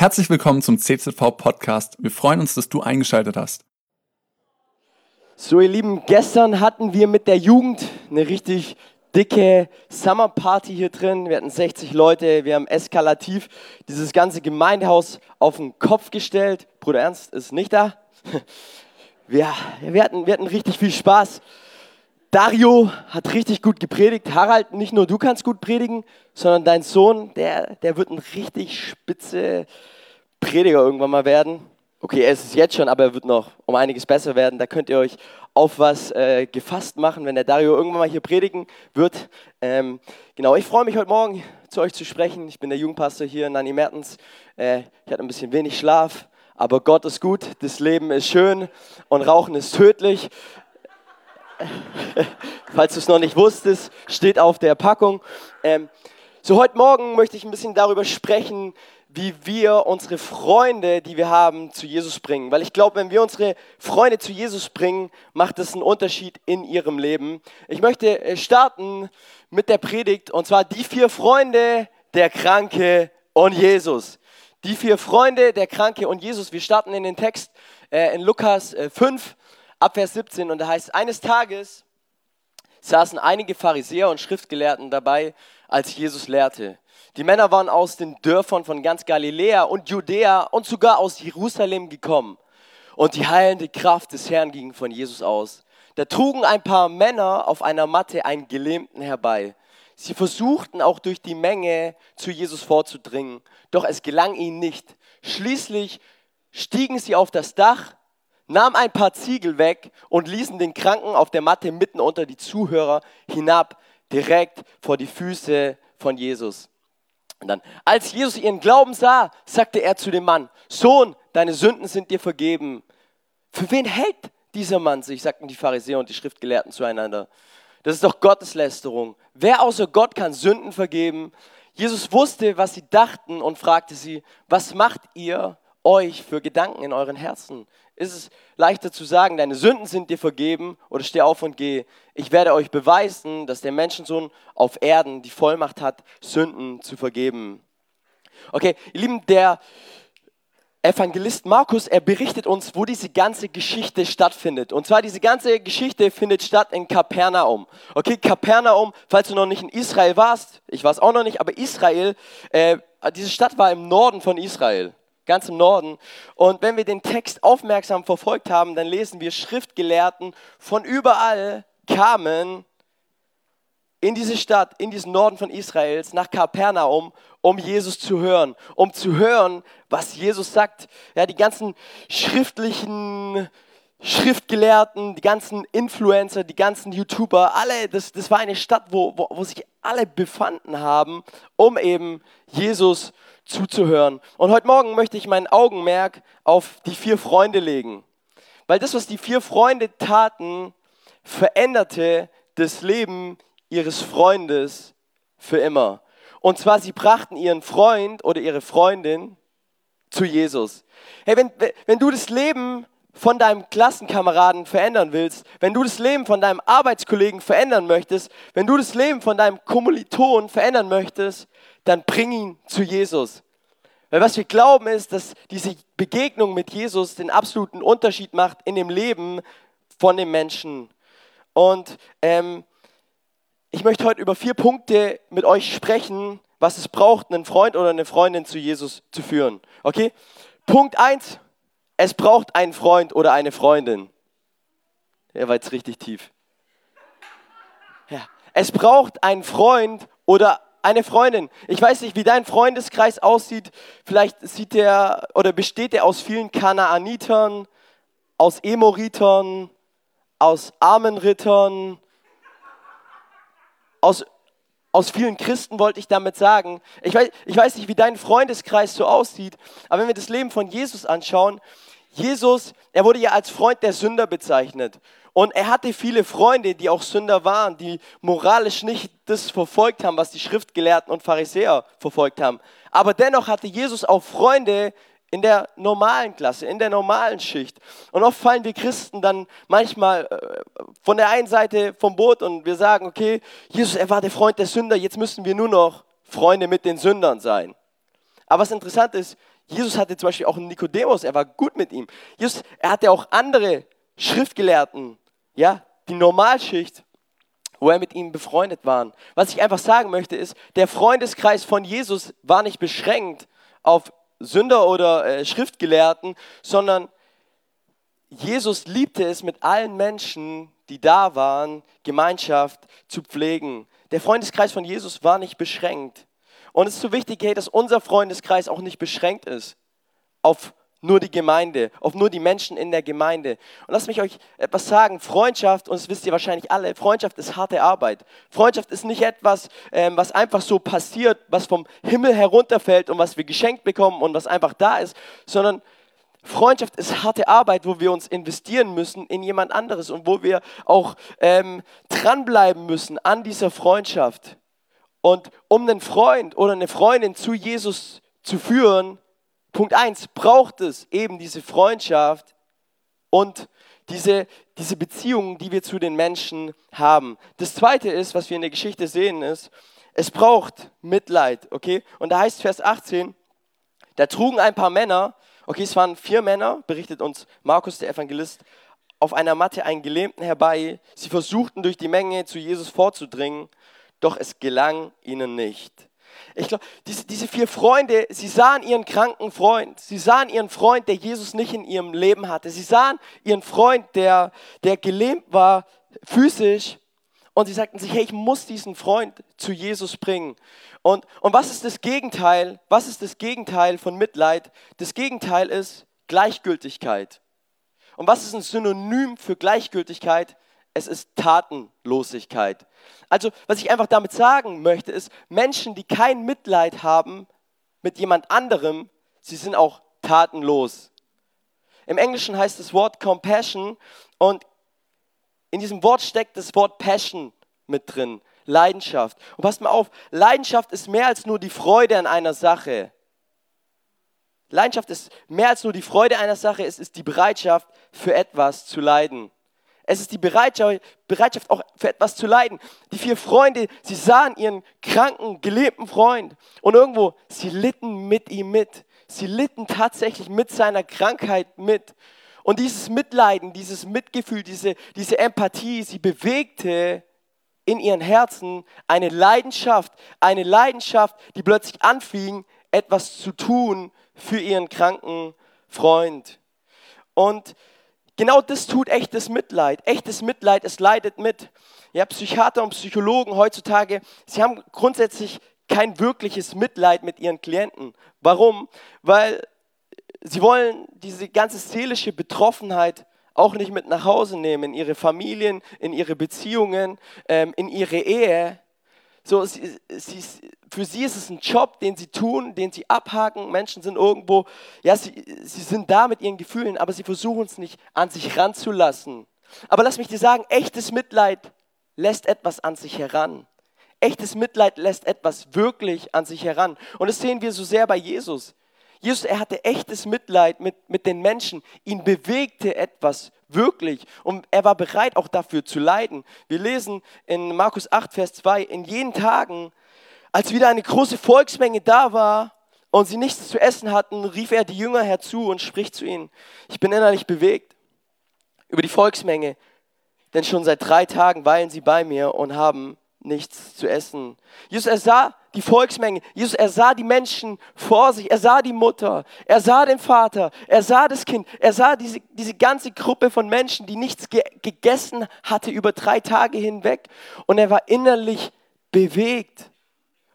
Herzlich willkommen zum CZV Podcast. Wir freuen uns, dass du eingeschaltet hast. So, ihr Lieben, gestern hatten wir mit der Jugend eine richtig dicke Summer Party hier drin. Wir hatten 60 Leute, wir haben eskalativ dieses ganze Gemeindehaus auf den Kopf gestellt. Bruder Ernst ist nicht da. Wir, wir, hatten, wir hatten richtig viel Spaß. Dario hat richtig gut gepredigt. Harald, nicht nur du kannst gut predigen, sondern dein Sohn, der, der wird ein richtig spitze Prediger irgendwann mal werden. Okay, er ist es jetzt schon, aber er wird noch um einiges besser werden. Da könnt ihr euch auf was äh, gefasst machen, wenn der Dario irgendwann mal hier predigen wird. Ähm, genau, ich freue mich heute Morgen zu euch zu sprechen. Ich bin der Jugendpastor hier in Nanny Mertens. Äh, ich hatte ein bisschen wenig Schlaf, aber Gott ist gut, das Leben ist schön und Rauchen ist tödlich. Falls du es noch nicht wusstest, steht auf der Packung. Ähm, so, heute Morgen möchte ich ein bisschen darüber sprechen, wie wir unsere Freunde, die wir haben, zu Jesus bringen. Weil ich glaube, wenn wir unsere Freunde zu Jesus bringen, macht das einen Unterschied in ihrem Leben. Ich möchte äh, starten mit der Predigt und zwar die vier Freunde, der Kranke und Jesus. Die vier Freunde, der Kranke und Jesus. Wir starten in den Text äh, in Lukas äh, 5, Abvers 17 und da heißt, eines Tages saßen einige Pharisäer und Schriftgelehrten dabei, als Jesus lehrte. Die Männer waren aus den Dörfern von ganz Galiläa und Judäa und sogar aus Jerusalem gekommen. Und die heilende Kraft des Herrn ging von Jesus aus. Da trugen ein paar Männer auf einer Matte einen Gelähmten herbei. Sie versuchten auch durch die Menge zu Jesus vorzudringen, doch es gelang ihnen nicht. Schließlich stiegen sie auf das Dach, nahmen ein paar Ziegel weg und ließen den Kranken auf der Matte mitten unter die Zuhörer hinab, direkt vor die Füße von Jesus. Und dann, als Jesus ihren Glauben sah, sagte er zu dem Mann, Sohn, deine Sünden sind dir vergeben. Für wen hält dieser Mann sich, sagten die Pharisäer und die Schriftgelehrten zueinander. Das ist doch Gotteslästerung. Wer außer Gott kann Sünden vergeben? Jesus wusste, was sie dachten und fragte sie, was macht ihr euch für Gedanken in euren Herzen? Ist es leichter zu sagen, deine Sünden sind dir vergeben oder steh auf und geh? Ich werde euch beweisen, dass der Menschensohn auf Erden die Vollmacht hat, Sünden zu vergeben. Okay, ihr Lieben, der Evangelist Markus, er berichtet uns, wo diese ganze Geschichte stattfindet. Und zwar diese ganze Geschichte findet statt in Kapernaum. Okay, Kapernaum, falls du noch nicht in Israel warst, ich war es auch noch nicht, aber Israel, äh, diese Stadt war im Norden von Israel, ganz im Norden. Und wenn wir den Text aufmerksam verfolgt haben, dann lesen wir Schriftgelehrten von überall kamen in diese Stadt, in diesen Norden von Israels, nach Kapernaum, um Jesus zu hören, um zu hören, was Jesus sagt. Ja, die ganzen schriftlichen Schriftgelehrten, die ganzen Influencer, die ganzen YouTuber, alle, das, das war eine Stadt, wo, wo, wo sich alle befanden haben, um eben Jesus zuzuhören. Und heute Morgen möchte ich mein Augenmerk auf die vier Freunde legen. Weil das, was die vier Freunde taten, veränderte das Leben ihres Freundes für immer. Und zwar, sie brachten ihren Freund oder ihre Freundin zu Jesus. Hey, wenn, wenn du das Leben von deinem Klassenkameraden verändern willst, wenn du das Leben von deinem Arbeitskollegen verändern möchtest, wenn du das Leben von deinem Kommiliton verändern möchtest, dann bring ihn zu Jesus. Weil was wir glauben ist, dass diese Begegnung mit Jesus den absoluten Unterschied macht in dem Leben von dem Menschen. Und ähm, ich möchte heute über vier Punkte mit euch sprechen, was es braucht, einen Freund oder eine Freundin zu Jesus zu führen. Okay? Punkt eins: es braucht einen Freund oder eine Freundin. Der war jetzt richtig tief. Ja. Es braucht einen Freund oder eine Freundin. Ich weiß nicht, wie dein Freundeskreis aussieht. Vielleicht sieht der oder besteht er aus vielen Kanaanitern, aus Emoritern, aus armen Rittern, aus, aus vielen Christen wollte ich damit sagen. Ich weiß, ich weiß nicht, wie dein Freundeskreis so aussieht, aber wenn wir das Leben von Jesus anschauen, Jesus, er wurde ja als Freund der Sünder bezeichnet. Und er hatte viele Freunde, die auch Sünder waren, die moralisch nicht das verfolgt haben, was die Schriftgelehrten und Pharisäer verfolgt haben. Aber dennoch hatte Jesus auch Freunde, in der normalen Klasse, in der normalen Schicht. Und oft fallen wir Christen dann manchmal äh, von der einen Seite vom Boot und wir sagen, okay, Jesus, er war der Freund der Sünder, jetzt müssen wir nur noch Freunde mit den Sündern sein. Aber was interessant ist, Jesus hatte zum Beispiel auch einen Nikodemus, er war gut mit ihm. Jesus, er hatte auch andere Schriftgelehrten, ja, die Normalschicht, wo er mit ihnen befreundet war. Was ich einfach sagen möchte ist, der Freundeskreis von Jesus war nicht beschränkt auf Sünder oder äh, Schriftgelehrten, sondern Jesus liebte es mit allen Menschen, die da waren, Gemeinschaft zu pflegen. Der Freundeskreis von Jesus war nicht beschränkt. Und es ist so wichtig, hey, dass unser Freundeskreis auch nicht beschränkt ist auf nur die Gemeinde, auf nur die Menschen in der Gemeinde. Und lasst mich euch etwas sagen, Freundschaft, und das wisst ihr wahrscheinlich alle, Freundschaft ist harte Arbeit. Freundschaft ist nicht etwas, ähm, was einfach so passiert, was vom Himmel herunterfällt und was wir geschenkt bekommen und was einfach da ist, sondern Freundschaft ist harte Arbeit, wo wir uns investieren müssen in jemand anderes und wo wir auch ähm, dranbleiben müssen an dieser Freundschaft. Und um einen Freund oder eine Freundin zu Jesus zu führen, Punkt 1, braucht es eben diese Freundschaft und diese, diese Beziehungen, die wir zu den Menschen haben. Das zweite ist, was wir in der Geschichte sehen, ist, es braucht Mitleid, okay? Und da heißt Vers 18, da trugen ein paar Männer, okay, es waren vier Männer, berichtet uns Markus der Evangelist, auf einer Matte einen Gelähmten herbei. Sie versuchten durch die Menge zu Jesus vorzudringen, doch es gelang ihnen nicht. Ich glaube, diese, diese vier Freunde, sie sahen ihren kranken Freund. Sie sahen ihren Freund, der Jesus nicht in ihrem Leben hatte. Sie sahen ihren Freund, der, der gelähmt war, physisch. Und sie sagten sich, hey, ich muss diesen Freund zu Jesus bringen. Und, und was ist das Gegenteil? Was ist das Gegenteil von Mitleid? Das Gegenteil ist Gleichgültigkeit. Und was ist ein Synonym für Gleichgültigkeit? Es ist Tatenlosigkeit. Also, was ich einfach damit sagen möchte, ist, Menschen, die kein Mitleid haben mit jemand anderem, sie sind auch tatenlos. Im Englischen heißt das Wort Compassion und in diesem Wort steckt das Wort Passion mit drin, Leidenschaft. Und passt mal auf, Leidenschaft ist mehr als nur die Freude an einer Sache. Leidenschaft ist mehr als nur die Freude einer Sache, es ist die Bereitschaft, für etwas zu leiden. Es ist die Bereitschaft, auch für etwas zu leiden. Die vier Freunde, sie sahen ihren kranken, gelebten Freund und irgendwo, sie litten mit ihm mit. Sie litten tatsächlich mit seiner Krankheit mit. Und dieses Mitleiden, dieses Mitgefühl, diese, diese Empathie, sie bewegte in ihren Herzen eine Leidenschaft, eine Leidenschaft, die plötzlich anfing, etwas zu tun für ihren kranken Freund. Und Genau das tut echtes Mitleid. Echtes Mitleid, es leidet mit. Ja, Psychiater und Psychologen heutzutage, sie haben grundsätzlich kein wirkliches Mitleid mit ihren Klienten. Warum? Weil sie wollen diese ganze seelische Betroffenheit auch nicht mit nach Hause nehmen, in ihre Familien, in ihre Beziehungen, ähm, in ihre Ehe. So, sie, sie, für sie ist es ein Job, den sie tun, den sie abhaken. Menschen sind irgendwo, ja, sie, sie sind da mit ihren Gefühlen, aber sie versuchen es nicht an sich ranzulassen. Aber lass mich dir sagen, echtes Mitleid lässt etwas an sich heran. Echtes Mitleid lässt etwas wirklich an sich heran. Und das sehen wir so sehr bei Jesus. Jesus, er hatte echtes Mitleid mit, mit den Menschen. Ihn bewegte etwas wirklich. Und er war bereit auch dafür zu leiden. Wir lesen in Markus 8, Vers 2, in jenen Tagen, als wieder eine große Volksmenge da war und sie nichts zu essen hatten, rief er die Jünger herzu und spricht zu ihnen. Ich bin innerlich bewegt über die Volksmenge, denn schon seit drei Tagen weilen sie bei mir und haben nichts zu essen. Jesus, er sah die Volksmenge. Jesus, er sah die Menschen vor sich. Er sah die Mutter. Er sah den Vater. Er sah das Kind. Er sah diese, diese ganze Gruppe von Menschen, die nichts ge gegessen hatte über drei Tage hinweg. Und er war innerlich bewegt.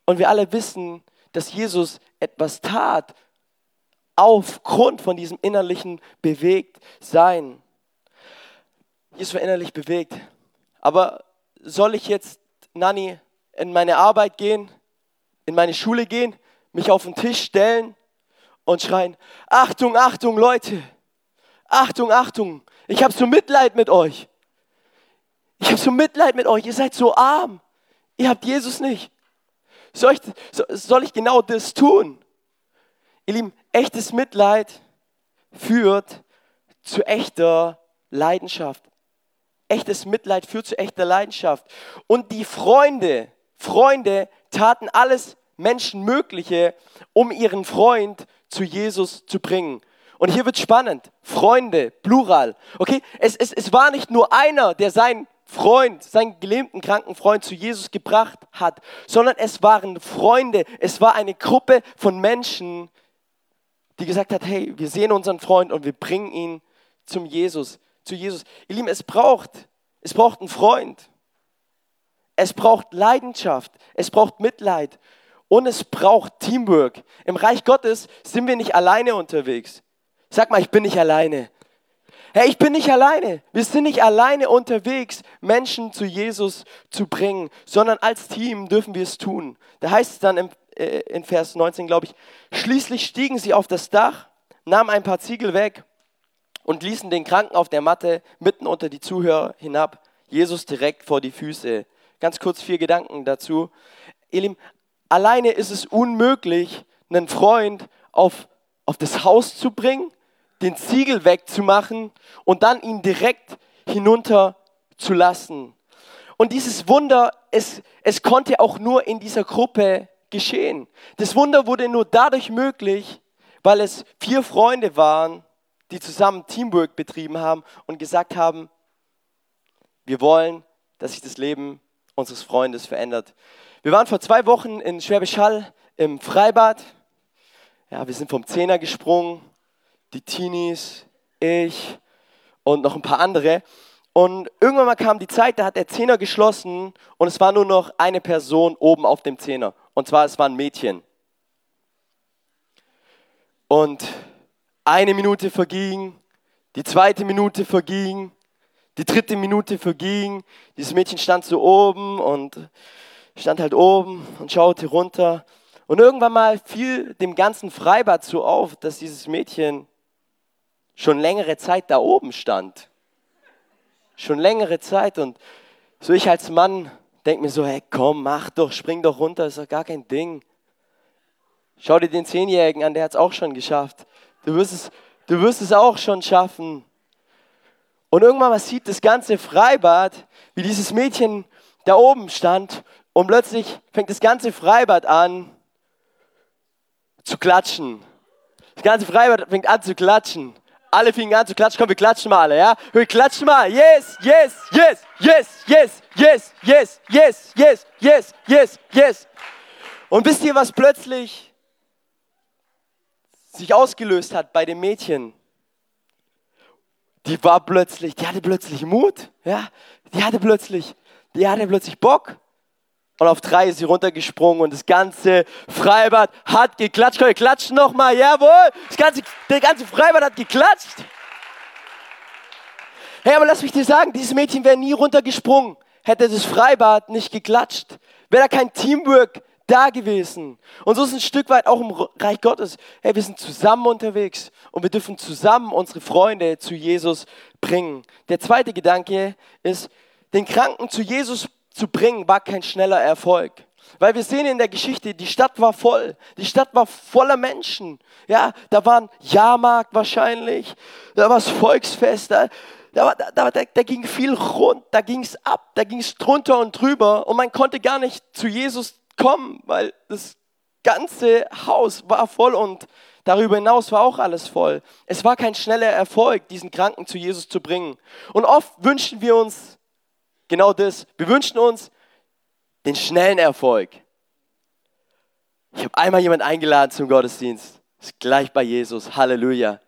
Und wir alle wissen, dass Jesus etwas tat aufgrund von diesem innerlichen Bewegtsein. Jesus war innerlich bewegt. Aber soll ich jetzt Nanni, in meine Arbeit gehen, in meine Schule gehen, mich auf den Tisch stellen und schreien, Achtung, Achtung, Leute, Achtung, Achtung, ich habe so Mitleid mit euch. Ich habe so Mitleid mit euch, ihr seid so arm, ihr habt Jesus nicht. Soll ich, soll ich genau das tun? Ihr Lieben, echtes Mitleid führt zu echter Leidenschaft. Echtes Mitleid führt zu echter Leidenschaft. Und die Freunde, Freunde taten alles Menschen Mögliche, um ihren Freund zu Jesus zu bringen. Und hier wird spannend. Freunde, Plural. Okay, es, es, es war nicht nur einer, der seinen Freund, seinen gelähmten, kranken Freund zu Jesus gebracht hat, sondern es waren Freunde, es war eine Gruppe von Menschen, die gesagt hat, hey, wir sehen unseren Freund und wir bringen ihn zum Jesus, zu Jesus. Ihr Lieben, es braucht, es braucht einen Freund. Es braucht Leidenschaft, es braucht Mitleid und es braucht Teamwork. Im Reich Gottes sind wir nicht alleine unterwegs. Sag mal, ich bin nicht alleine. Hey, ich bin nicht alleine. Wir sind nicht alleine unterwegs, Menschen zu Jesus zu bringen, sondern als Team dürfen wir es tun. Da heißt es dann im, äh, in Vers 19, glaube ich, schließlich stiegen sie auf das Dach, nahmen ein paar Ziegel weg und ließen den Kranken auf der Matte mitten unter die Zuhörer hinab, Jesus direkt vor die Füße. Ganz kurz vier Gedanken dazu. Lieben, alleine ist es unmöglich, einen Freund auf, auf das Haus zu bringen, den Ziegel wegzumachen und dann ihn direkt hinunter zu lassen. Und dieses Wunder, es, es konnte auch nur in dieser Gruppe geschehen. Das Wunder wurde nur dadurch möglich, weil es vier Freunde waren, die zusammen Teamwork betrieben haben und gesagt haben, wir wollen, dass sich das Leben unseres Freundes verändert. Wir waren vor zwei Wochen in Schwäbisch Hall im Freibad. Ja, wir sind vom Zehner gesprungen, die Teenies, ich und noch ein paar andere. Und irgendwann mal kam die Zeit, da hat der Zehner geschlossen und es war nur noch eine Person oben auf dem Zehner. Und zwar, es war ein Mädchen. Und eine Minute verging, die zweite Minute verging, die dritte Minute verging. Dieses Mädchen stand so oben und stand halt oben und schaute runter. Und irgendwann mal fiel dem ganzen Freibad so auf, dass dieses Mädchen schon längere Zeit da oben stand. Schon längere Zeit. Und so ich als Mann denke mir so, hey komm, mach doch, spring doch runter, ist doch gar kein Ding. Schau dir den Zehnjährigen an, der hat es auch schon geschafft. Du wirst, es, du wirst es auch schon schaffen. Und irgendwann mal sieht das ganze Freibad, wie dieses Mädchen da oben stand und plötzlich fängt das ganze Freibad an zu klatschen. Das ganze Freibad fängt an zu klatschen. Alle fingen an zu klatschen. Komm, wir klatschen mal alle, ja? Wir klatschen mal. Yes, yes, yes, yes, yes, yes, yes, yes, yes, yes, yes, yes. Und wisst ihr, was plötzlich sich ausgelöst hat bei dem Mädchen? Die war plötzlich, die hatte plötzlich Mut, ja? Die hatte plötzlich, die hatte plötzlich Bock. Und auf drei ist sie runtergesprungen und das ganze Freibad hat geklatscht. Komm, wir klatschen nochmal, jawohl. Das ganze, der ganze Freibad hat geklatscht. Hey, aber lass mich dir sagen, dieses Mädchen wäre nie runtergesprungen, hätte das Freibad nicht geklatscht. Wäre da kein Teamwork da gewesen. Und so ist ein Stück weit auch im Reich Gottes. Hey, wir sind zusammen unterwegs und wir dürfen zusammen unsere Freunde zu Jesus bringen. Der zweite Gedanke ist, den Kranken zu Jesus zu bringen, war kein schneller Erfolg. Weil wir sehen in der Geschichte, die Stadt war voll. Die Stadt war voller Menschen. Ja, da war ein Jahrmarkt wahrscheinlich. Da war das Volksfest. Da, da, da, da, da ging viel rund. Da ging es ab. Da ging es drunter und drüber. Und man konnte gar nicht zu Jesus kommen, weil das ganze Haus war voll und darüber hinaus war auch alles voll. Es war kein schneller Erfolg, diesen Kranken zu Jesus zu bringen. Und oft wünschen wir uns genau das. Wir wünschen uns den schnellen Erfolg. Ich habe einmal jemand eingeladen zum Gottesdienst. Ist gleich bei Jesus. Halleluja.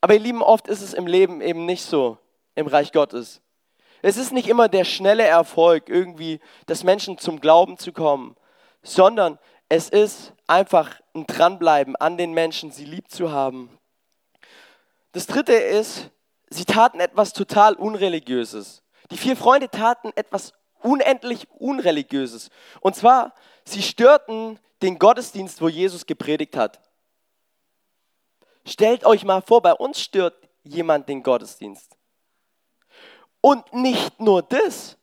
Aber ihr Lieben, oft ist es im Leben eben nicht so, im Reich Gottes. Es ist nicht immer der schnelle Erfolg, irgendwie, dass Menschen zum Glauben zu kommen, sondern es ist einfach ein Dranbleiben an den Menschen, sie lieb zu haben. Das dritte ist, sie taten etwas total Unreligiöses. Die vier Freunde taten etwas unendlich Unreligiöses. Und zwar, sie störten den Gottesdienst, wo Jesus gepredigt hat. Stellt euch mal vor, bei uns stört jemand den Gottesdienst. Und nicht nur das,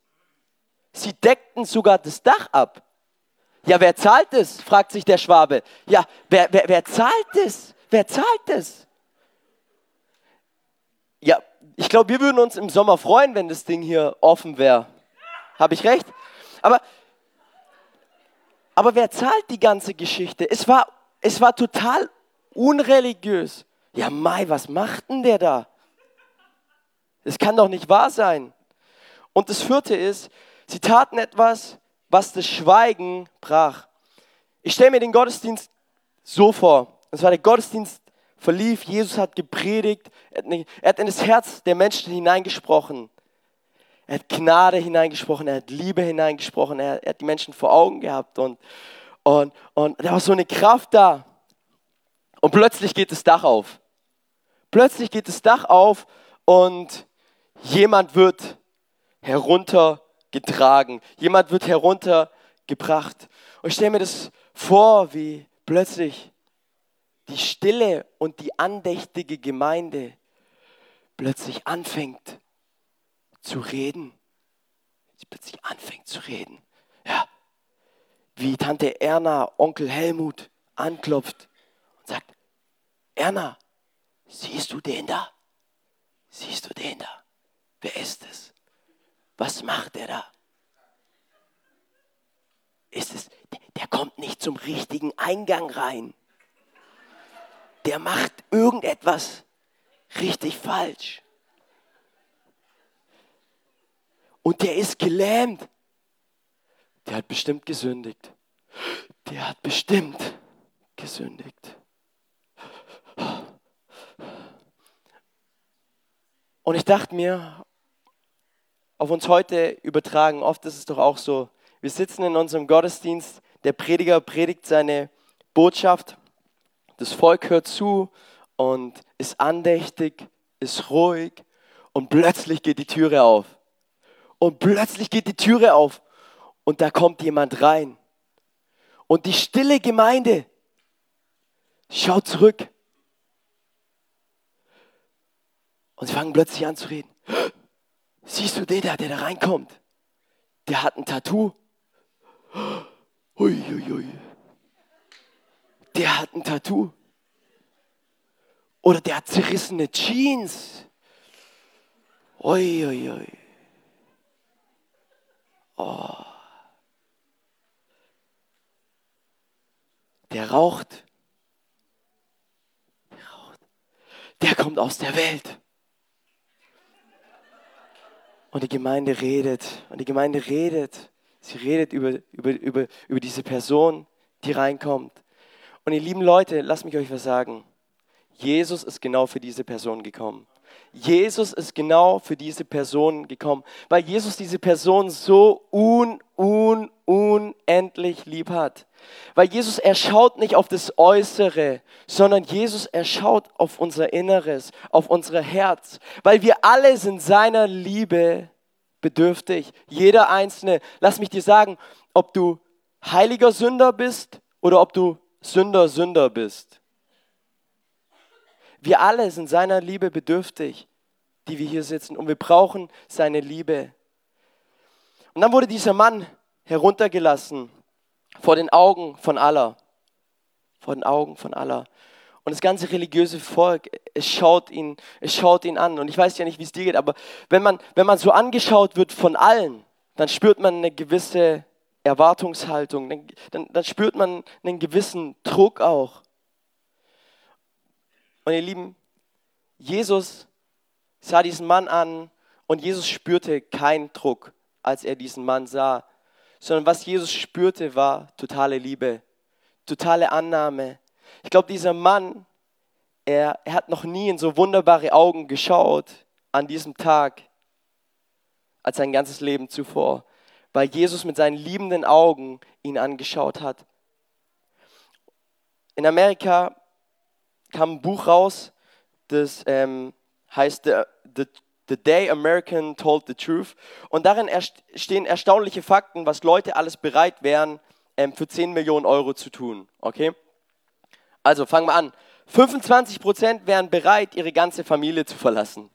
sie deckten sogar das Dach ab. Ja, wer zahlt es? fragt sich der Schwabe. Ja, wer, wer, wer zahlt es? Wer zahlt es? Ja, ich glaube, wir würden uns im Sommer freuen, wenn das Ding hier offen wäre. Habe ich recht? Aber Aber wer zahlt die ganze Geschichte? Es war, es war total unreligiös. Ja, Mai, was macht denn der da? Es kann doch nicht wahr sein. Und das vierte ist, sie taten etwas, was das Schweigen brach. Ich stelle mir den Gottesdienst so vor. Es war der Gottesdienst verlief, Jesus hat gepredigt, er hat in das Herz der Menschen hineingesprochen. Er hat Gnade hineingesprochen, er hat Liebe hineingesprochen, er, hat die Menschen vor Augen gehabt und, und, und da war so eine Kraft da. Und plötzlich geht das Dach auf. Plötzlich geht das Dach auf und jemand wird heruntergetragen. Jemand wird heruntergebracht. Und ich stelle mir das vor, wie plötzlich die stille und die andächtige Gemeinde plötzlich anfängt zu reden. Sie plötzlich anfängt zu reden. Ja. Wie Tante Erna Onkel Helmut anklopft und sagt, Erna, siehst du den da? Siehst du den da? Wer ist es? Was macht er da? Ist es, der kommt nicht zum richtigen Eingang rein. Der macht irgendetwas richtig falsch. Und der ist gelähmt. Der hat bestimmt gesündigt. Der hat bestimmt gesündigt. Und ich dachte mir, auf uns heute übertragen, oft ist es doch auch so, wir sitzen in unserem Gottesdienst, der Prediger predigt seine Botschaft, das Volk hört zu und ist andächtig, ist ruhig und plötzlich geht die Türe auf. Und plötzlich geht die Türe auf und da kommt jemand rein. Und die stille Gemeinde schaut zurück. Und sie fangen plötzlich an zu reden. Siehst du den da, der da reinkommt? Der hat ein Tattoo. Ui, ui, ui. Der hat ein Tattoo. Oder der hat zerrissene Jeans. Ui, ui, ui. Oh. Der raucht. Der raucht. Der kommt aus der Welt. Und die Gemeinde redet. Und die Gemeinde redet. Sie redet über, über, über, über diese Person, die reinkommt. Und ihr lieben Leute, lasst mich euch was sagen. Jesus ist genau für diese Person gekommen. Jesus ist genau für diese Person gekommen, weil Jesus diese Person so un, un, unendlich lieb hat. Weil Jesus, er schaut nicht auf das Äußere, sondern Jesus, er schaut auf unser Inneres, auf unser Herz. Weil wir alle sind seiner Liebe bedürftig. Jeder Einzelne. Lass mich dir sagen, ob du heiliger Sünder bist oder ob du Sünder, Sünder bist. Wir alle sind seiner Liebe bedürftig, die wir hier sitzen. Und wir brauchen seine Liebe. Und dann wurde dieser Mann heruntergelassen vor den Augen von aller. Vor den Augen von aller. Und das ganze religiöse Volk, es schaut ihn, es schaut ihn an. Und ich weiß ja nicht, wie es dir geht, aber wenn man, wenn man so angeschaut wird von allen, dann spürt man eine gewisse Erwartungshaltung, dann, dann, spürt man einen gewissen Druck auch. Und ihr Lieben, Jesus sah diesen Mann an und Jesus spürte keinen Druck, als er diesen Mann sah, sondern was Jesus spürte, war totale Liebe, totale Annahme. Ich glaube, dieser Mann, er, er hat noch nie in so wunderbare Augen geschaut an diesem Tag als sein ganzes Leben zuvor, weil Jesus mit seinen liebenden Augen ihn angeschaut hat. In Amerika kam ein Buch raus, das ähm, heißt The, The, The Day American Told the Truth. Und darin stehen erstaunliche Fakten, was Leute alles bereit wären, ähm, für 10 Millionen Euro zu tun. Okay? Also fangen wir an. 25 Prozent wären bereit, ihre ganze Familie zu verlassen.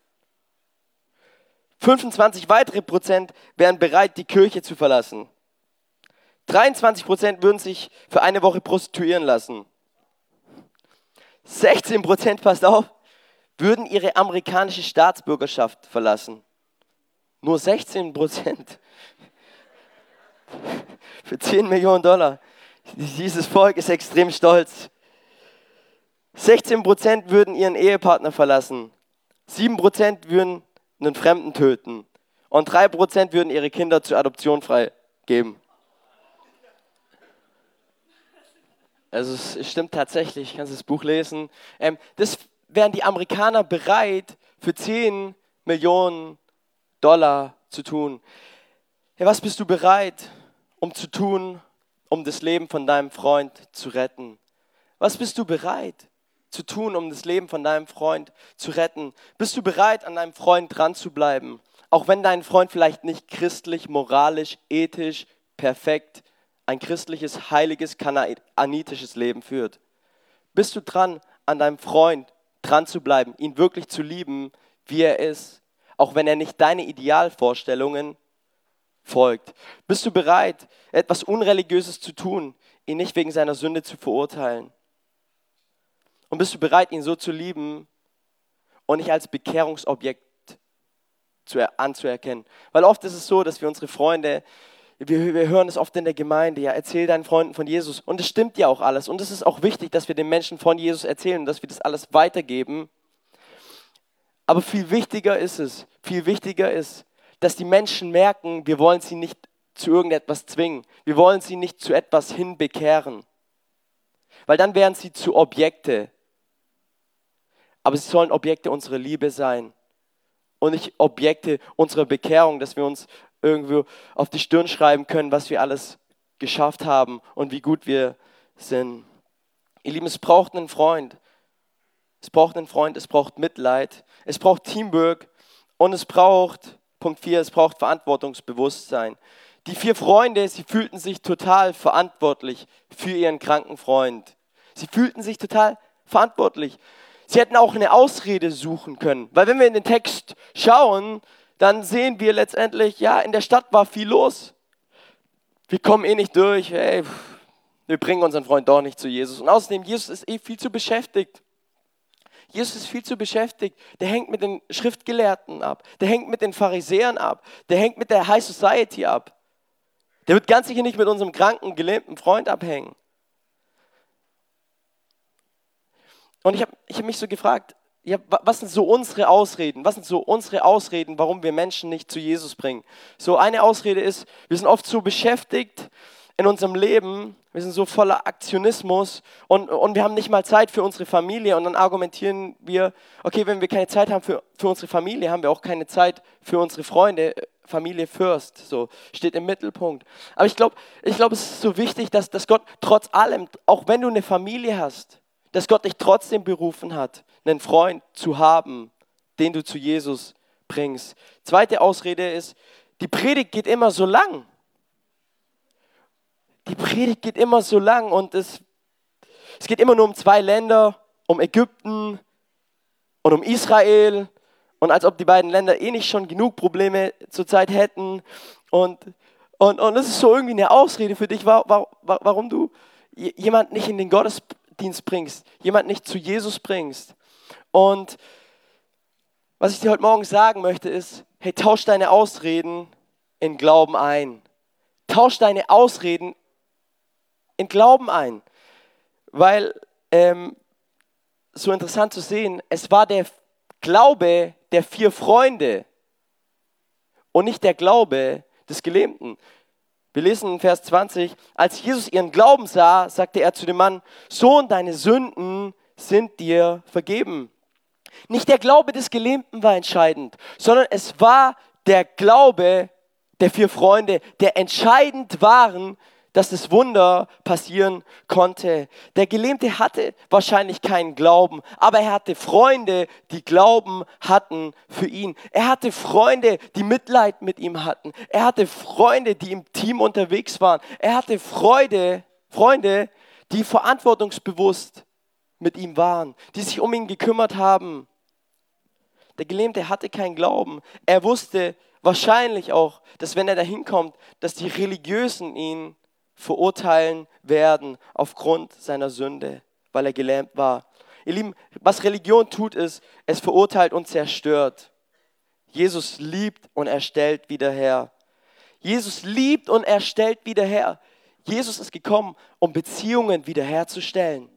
25 weitere Prozent wären bereit, die Kirche zu verlassen. 23 Prozent würden sich für eine Woche prostituieren lassen. 16 Prozent, passt auf, würden ihre amerikanische Staatsbürgerschaft verlassen. Nur 16 Prozent. Für 10 Millionen Dollar. Dieses Volk ist extrem stolz. 16% würden ihren Ehepartner verlassen. 7% würden einen Fremden töten. Und 3% würden ihre Kinder zur Adoption freigeben. Also es stimmt tatsächlich, kannst das Buch lesen. Ähm, das wären die Amerikaner bereit, für 10 Millionen Dollar zu tun. Hey, was bist du bereit, um zu tun, um das Leben von deinem Freund zu retten? Was bist du bereit zu tun, um das Leben von deinem Freund zu retten? Bist du bereit, an deinem Freund dran zu bleiben? Auch wenn dein Freund vielleicht nicht christlich, moralisch, ethisch, perfekt, ein christliches, heiliges, kananitisches Leben führt. Bist du dran, an deinem Freund dran zu bleiben, ihn wirklich zu lieben, wie er ist, auch wenn er nicht deine Idealvorstellungen folgt? Bist du bereit, etwas Unreligiöses zu tun, ihn nicht wegen seiner Sünde zu verurteilen? Und bist du bereit, ihn so zu lieben und nicht als Bekehrungsobjekt zu, anzuerkennen? Weil oft ist es so, dass wir unsere Freunde, wir, wir hören es oft in der Gemeinde, ja, erzähl deinen Freunden von Jesus. Und es stimmt ja auch alles. Und es ist auch wichtig, dass wir den Menschen von Jesus erzählen und dass wir das alles weitergeben. Aber viel wichtiger ist es, viel wichtiger ist, dass die Menschen merken, wir wollen sie nicht zu irgendetwas zwingen. Wir wollen sie nicht zu etwas hinbekehren. Weil dann wären sie zu Objekte. Aber sie sollen Objekte unserer Liebe sein und nicht Objekte unserer Bekehrung, dass wir uns irgendwo auf die Stirn schreiben können, was wir alles geschafft haben und wie gut wir sind. Ihr Lieben, es braucht einen Freund, es braucht einen Freund, es braucht Mitleid, es braucht Teamwork und es braucht, Punkt 4, es braucht Verantwortungsbewusstsein. Die vier Freunde, sie fühlten sich total verantwortlich für ihren kranken Freund. Sie fühlten sich total verantwortlich. Sie hätten auch eine Ausrede suchen können, weil wenn wir in den Text schauen, dann sehen wir letztendlich, ja, in der Stadt war viel los. Wir kommen eh nicht durch, hey, wir bringen unseren Freund doch nicht zu Jesus. Und außerdem, Jesus ist eh viel zu beschäftigt. Jesus ist viel zu beschäftigt. Der hängt mit den Schriftgelehrten ab. Der hängt mit den Pharisäern ab. Der hängt mit der High Society ab. Der wird ganz sicher nicht mit unserem kranken, gelähmten Freund abhängen. Und ich habe ich hab mich so gefragt, ja, was sind so unsere Ausreden? Was sind so unsere Ausreden, warum wir Menschen nicht zu Jesus bringen? So eine Ausrede ist, wir sind oft so beschäftigt in unserem Leben, wir sind so voller Aktionismus und, und wir haben nicht mal Zeit für unsere Familie und dann argumentieren wir, okay, wenn wir keine Zeit haben für, für unsere Familie, haben wir auch keine Zeit für unsere Freunde. Familie first, so steht im Mittelpunkt. Aber ich glaube, ich glaub, es ist so wichtig, dass, dass Gott trotz allem, auch wenn du eine Familie hast, dass Gott dich trotzdem berufen hat, einen Freund zu haben, den du zu Jesus bringst. Zweite Ausrede ist, die Predigt geht immer so lang die Predigt geht immer so lang und es, es geht immer nur um zwei Länder, um Ägypten und um Israel. Und als ob die beiden Länder eh nicht schon genug Probleme zurzeit hätten. Und, und, und das ist so irgendwie eine Ausrede für dich, warum, du jemand nicht in den Gottesdienst bringst, jemand nicht zu Jesus bringst. Und was ich dir heute Morgen sagen möchte ist, hey, tausch deine Ausreden in Glauben ein. Tausch deine Ausreden in Glauben ein. Weil, ähm, so interessant zu sehen, es war der Glaube der vier Freunde und nicht der Glaube des Gelähmten. Wir lesen in Vers 20, als Jesus ihren Glauben sah, sagte er zu dem Mann, Sohn, deine Sünden sind dir vergeben. Nicht der Glaube des Gelähmten war entscheidend, sondern es war der Glaube der vier Freunde, der entscheidend waren dass das Wunder passieren konnte. Der Gelähmte hatte wahrscheinlich keinen Glauben, aber er hatte Freunde, die Glauben hatten für ihn. Er hatte Freunde, die Mitleid mit ihm hatten. Er hatte Freunde, die im Team unterwegs waren. Er hatte Freude, Freunde, die verantwortungsbewusst mit ihm waren, die sich um ihn gekümmert haben. Der Gelähmte hatte keinen Glauben. Er wusste wahrscheinlich auch, dass wenn er dahin kommt, dass die Religiösen ihn verurteilen werden aufgrund seiner Sünde, weil er gelähmt war. Ihr Lieben, was Religion tut, ist, es verurteilt und zerstört. Jesus liebt und er stellt wieder her. Jesus liebt und er stellt wieder her. Jesus ist gekommen, um Beziehungen wiederherzustellen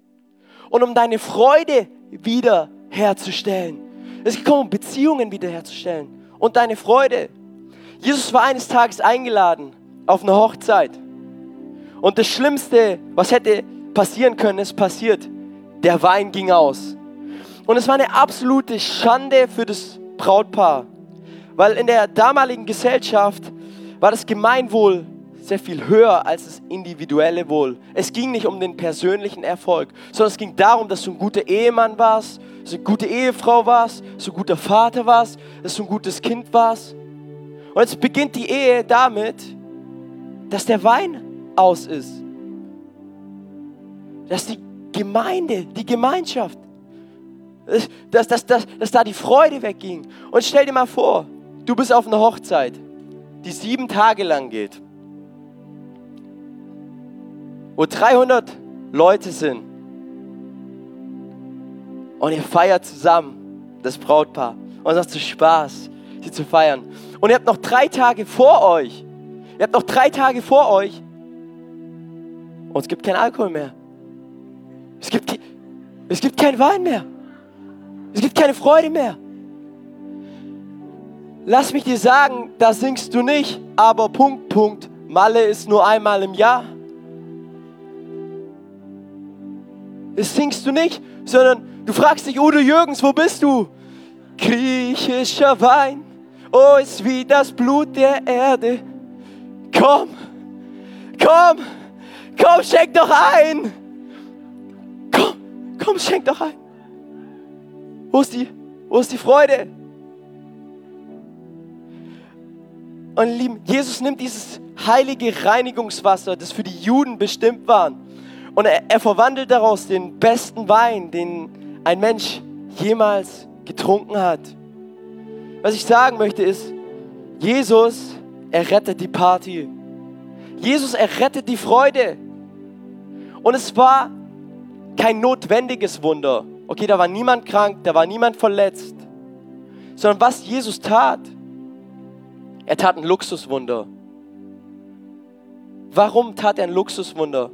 und um deine Freude wiederherzustellen. Er ist gekommen, um Beziehungen wiederherzustellen und deine Freude. Jesus war eines Tages eingeladen auf eine Hochzeit. Und das Schlimmste, was hätte passieren können, ist passiert. Der Wein ging aus. Und es war eine absolute Schande für das Brautpaar, weil in der damaligen Gesellschaft war das Gemeinwohl sehr viel höher als das individuelle Wohl. Es ging nicht um den persönlichen Erfolg, sondern es ging darum, dass du ein guter Ehemann warst, dass du eine gute Ehefrau warst, dass du ein guter Vater warst, dass du ein gutes Kind warst. Und jetzt beginnt die Ehe damit, dass der Wein aus ist. Dass die Gemeinde, die Gemeinschaft, dass, dass, dass, dass da die Freude wegging. Und stell dir mal vor, du bist auf einer Hochzeit, die sieben Tage lang geht, wo 300 Leute sind. Und ihr feiert zusammen, das Brautpaar. Und es macht so Spaß, sie zu feiern. Und ihr habt noch drei Tage vor euch. Ihr habt noch drei Tage vor euch. Und es gibt keinen Alkohol mehr. Es gibt, es gibt keinen Wein mehr. Es gibt keine Freude mehr. Lass mich dir sagen, da singst du nicht, aber Punkt, Punkt, Malle ist nur einmal im Jahr. Das singst du nicht, sondern du fragst dich, Udo Jürgens, wo bist du? Griechischer Wein, oh, ist wie das Blut der Erde. Komm, komm, komm, schenk doch ein. Komm, komm, schenk doch ein. Wo ist die, wo ist die Freude? Und lieben, Jesus nimmt dieses heilige Reinigungswasser, das für die Juden bestimmt war, und er, er verwandelt daraus den besten Wein, den ein Mensch jemals getrunken hat. Was ich sagen möchte ist, Jesus, er rettet die Party. Jesus, er rettet die Freude. Und es war kein notwendiges Wunder. Okay, da war niemand krank, da war niemand verletzt. Sondern was Jesus tat, er tat ein Luxuswunder. Warum tat er ein Luxuswunder?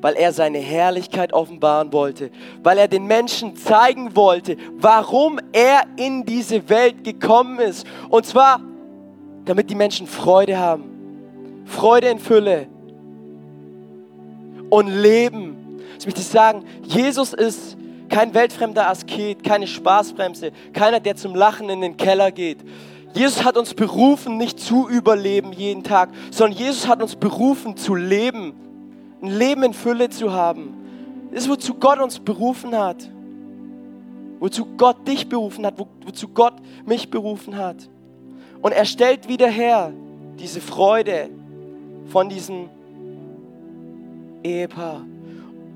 Weil er seine Herrlichkeit offenbaren wollte, weil er den Menschen zeigen wollte, warum er in diese Welt gekommen ist. Und zwar, damit die Menschen Freude haben, Freude in Fülle und Leben ich möchte sagen, Jesus ist kein weltfremder Asket, keine Spaßbremse, keiner, der zum Lachen in den Keller geht. Jesus hat uns berufen, nicht zu überleben jeden Tag, sondern Jesus hat uns berufen zu leben, ein Leben in Fülle zu haben. Das ist, wozu Gott uns berufen hat. Wozu Gott dich berufen hat, wo, wozu Gott mich berufen hat. Und er stellt wieder her diese Freude von diesem Ehepaar.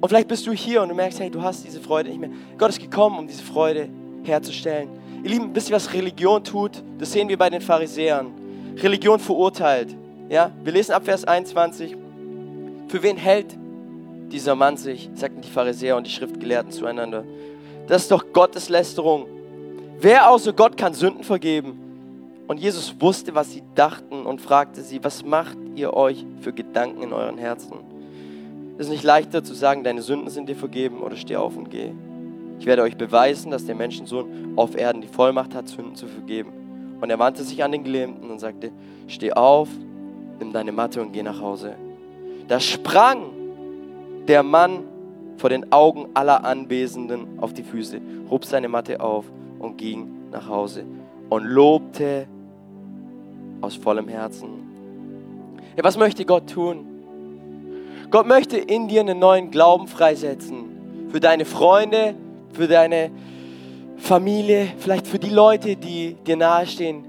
Und vielleicht bist du hier und du merkst, hey, du hast diese Freude nicht mehr. Gott ist gekommen, um diese Freude herzustellen. Ihr Lieben, wisst ihr, was Religion tut? Das sehen wir bei den Pharisäern. Religion verurteilt. Ja? Wir lesen ab Vers 21. Für wen hält dieser Mann sich, sagten die Pharisäer und die Schriftgelehrten zueinander. Das ist doch Gotteslästerung. Wer außer Gott kann Sünden vergeben? Und Jesus wusste, was sie dachten und fragte sie, was macht ihr euch für Gedanken in euren Herzen? Es ist nicht leichter zu sagen, deine Sünden sind dir vergeben oder steh auf und geh. Ich werde euch beweisen, dass der Menschensohn auf Erden die Vollmacht hat, Sünden zu vergeben. Und er wandte sich an den Gelähmten und sagte, steh auf, nimm deine Matte und geh nach Hause. Da sprang der Mann vor den Augen aller Anwesenden auf die Füße, hob seine Matte auf und ging nach Hause und lobte aus vollem Herzen. Ja, was möchte Gott tun? Gott möchte in dir einen neuen Glauben freisetzen. Für deine Freunde, für deine Familie, vielleicht für die Leute, die dir nahestehen.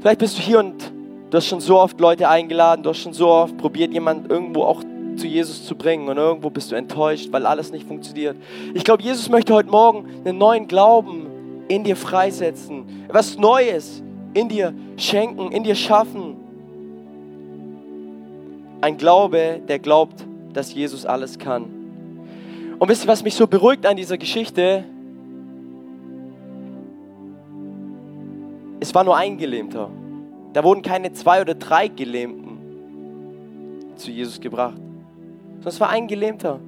Vielleicht bist du hier und du hast schon so oft Leute eingeladen, du hast schon so oft probiert, jemanden irgendwo auch zu Jesus zu bringen und irgendwo bist du enttäuscht, weil alles nicht funktioniert. Ich glaube, Jesus möchte heute Morgen einen neuen Glauben in dir freisetzen, was Neues in dir schenken, in dir schaffen. Ein Glaube, der glaubt, dass Jesus alles kann. Und wisst ihr, was mich so beruhigt an dieser Geschichte? Es war nur ein Gelähmter. Da wurden keine zwei oder drei Gelähmten. zu Jesus gebracht. Sondern es war ein Gelähmter.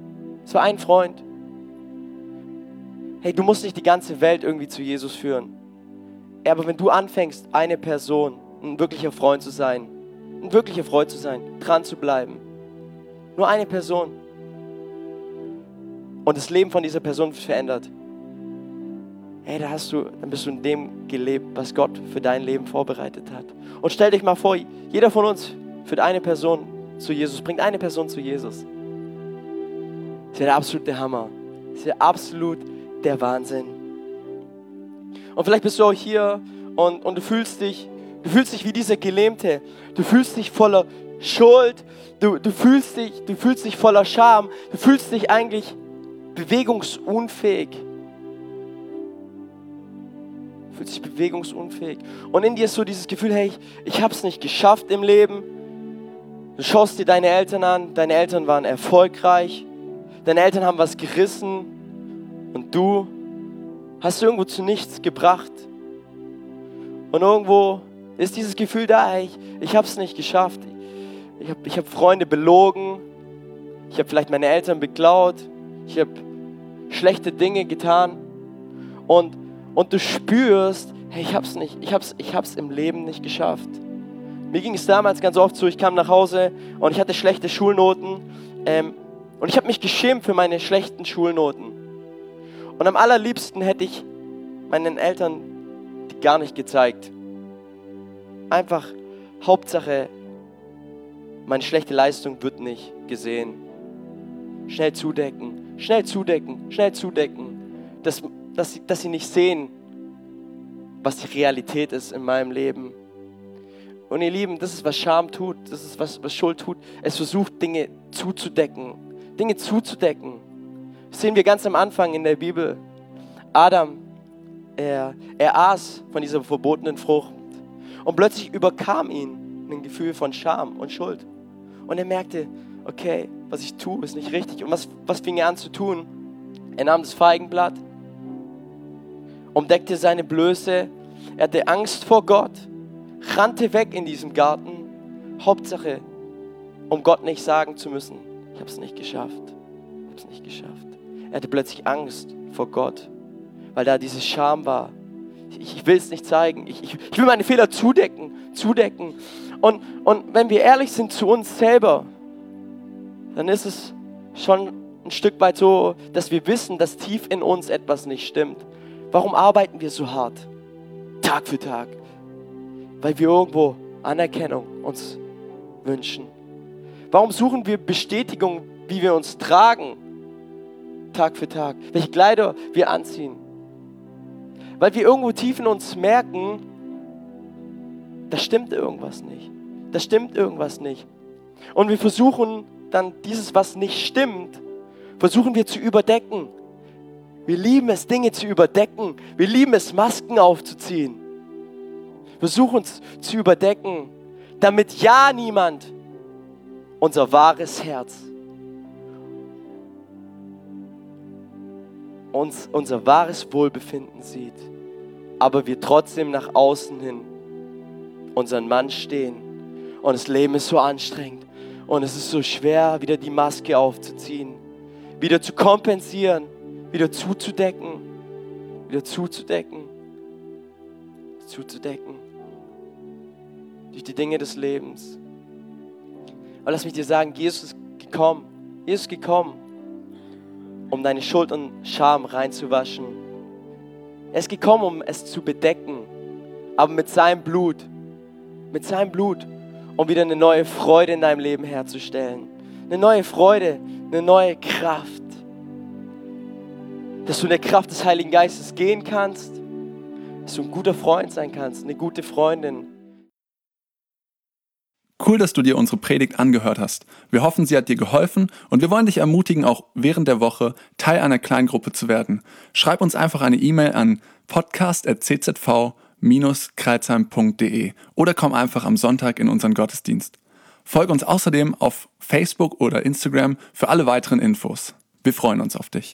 Es war ein Freund. Hey, du musst nicht die ganze Welt irgendwie zu Jesus führen. Aber wenn du anfängst, eine Person, ein wirklicher Freund zu sein, ein wirklicher Freund zu sein, dran zu bleiben, nur eine Person und das Leben von dieser Person verändert, hey, da hast du, dann bist du in dem gelebt, was Gott für dein Leben vorbereitet hat. Und stell dich mal vor, jeder von uns führt eine Person zu Jesus, bringt eine Person zu Jesus. Das wäre der absolute Hammer. Das wäre absolut der Wahnsinn. Und vielleicht bist du auch hier und, und du fühlst dich, du fühlst dich wie dieser Gelähmte. Du fühlst dich voller Schuld. Du, du, fühlst dich, du fühlst dich voller Scham. Du fühlst dich eigentlich bewegungsunfähig. Fühlst dich bewegungsunfähig. Und in dir ist so dieses Gefühl, hey, ich, habe es nicht geschafft im Leben. Du schaust dir deine Eltern an. Deine Eltern waren erfolgreich. Deine Eltern haben was gerissen. Und du hast irgendwo zu nichts gebracht. Und irgendwo ist dieses Gefühl da, ich, ich habe es nicht geschafft. Ich habe ich hab Freunde belogen. Ich habe vielleicht meine Eltern beklaut. Ich habe schlechte Dinge getan. Und, und du spürst, hey, ich habe es nicht, ich habe es ich hab's im Leben nicht geschafft. Mir ging es damals ganz oft so, ich kam nach Hause und ich hatte schlechte Schulnoten. Ähm, und ich habe mich geschämt für meine schlechten Schulnoten. Und am allerliebsten hätte ich meinen Eltern die gar nicht gezeigt. Einfach Hauptsache, meine schlechte Leistung wird nicht gesehen. Schnell zudecken, schnell zudecken, schnell zudecken, dass, dass, sie, dass sie nicht sehen, was die Realität ist in meinem Leben. Und ihr Lieben, das ist, was Scham tut, das ist, was, was Schuld tut. Es versucht, Dinge zuzudecken, Dinge zuzudecken. Das sehen wir ganz am Anfang in der Bibel. Adam, er, er aß von dieser verbotenen Frucht und plötzlich überkam ihn ein Gefühl von Scham und Schuld. Und er merkte, okay, was ich tue, ist nicht richtig. Und was, was fing er an zu tun? Er nahm das Feigenblatt, umdeckte seine Blöße, er hatte Angst vor Gott, rannte weg in diesem Garten. Hauptsache, um Gott nicht sagen zu müssen, ich habe es nicht geschafft. Ich habe es nicht geschafft. Er hatte plötzlich Angst vor Gott, weil da diese Scham war. Ich, ich will es nicht zeigen. Ich, ich, ich will meine Fehler zudecken, zudecken. Und, und wenn wir ehrlich sind zu uns selber, dann ist es schon ein Stück weit so, dass wir wissen, dass tief in uns etwas nicht stimmt. Warum arbeiten wir so hart? Tag für Tag. Weil wir irgendwo Anerkennung uns wünschen. Warum suchen wir Bestätigung, wie wir uns tragen? Tag für Tag, welche Kleider wir anziehen. Weil wir irgendwo tief in uns merken, da stimmt irgendwas nicht. Da stimmt irgendwas nicht. Und wir versuchen dann dieses, was nicht stimmt, versuchen wir zu überdecken. Wir lieben es, Dinge zu überdecken. Wir lieben es, Masken aufzuziehen. Versuchen es zu überdecken, damit ja niemand unser wahres Herz uns unser wahres Wohlbefinden sieht, aber wir trotzdem nach außen hin unseren Mann stehen und das Leben ist so anstrengend und es ist so schwer, wieder die Maske aufzuziehen, wieder zu kompensieren, wieder zuzudecken, wieder zuzudecken, zuzudecken durch die Dinge des Lebens. Aber lass mich dir sagen, Jesus ist gekommen, Jesus ist gekommen, um deine Schuld und Scham reinzuwaschen. Er ist gekommen, um es zu bedecken, aber mit seinem Blut, mit seinem Blut, um wieder eine neue Freude in deinem Leben herzustellen. Eine neue Freude, eine neue Kraft. Dass du in der Kraft des Heiligen Geistes gehen kannst, dass du ein guter Freund sein kannst, eine gute Freundin Cool, dass du dir unsere Predigt angehört hast. Wir hoffen, sie hat dir geholfen und wir wollen dich ermutigen, auch während der Woche Teil einer Kleingruppe zu werden. Schreib uns einfach eine E-Mail an podcast.czv-kreuzheim.de oder komm einfach am Sonntag in unseren Gottesdienst. Folge uns außerdem auf Facebook oder Instagram für alle weiteren Infos. Wir freuen uns auf dich.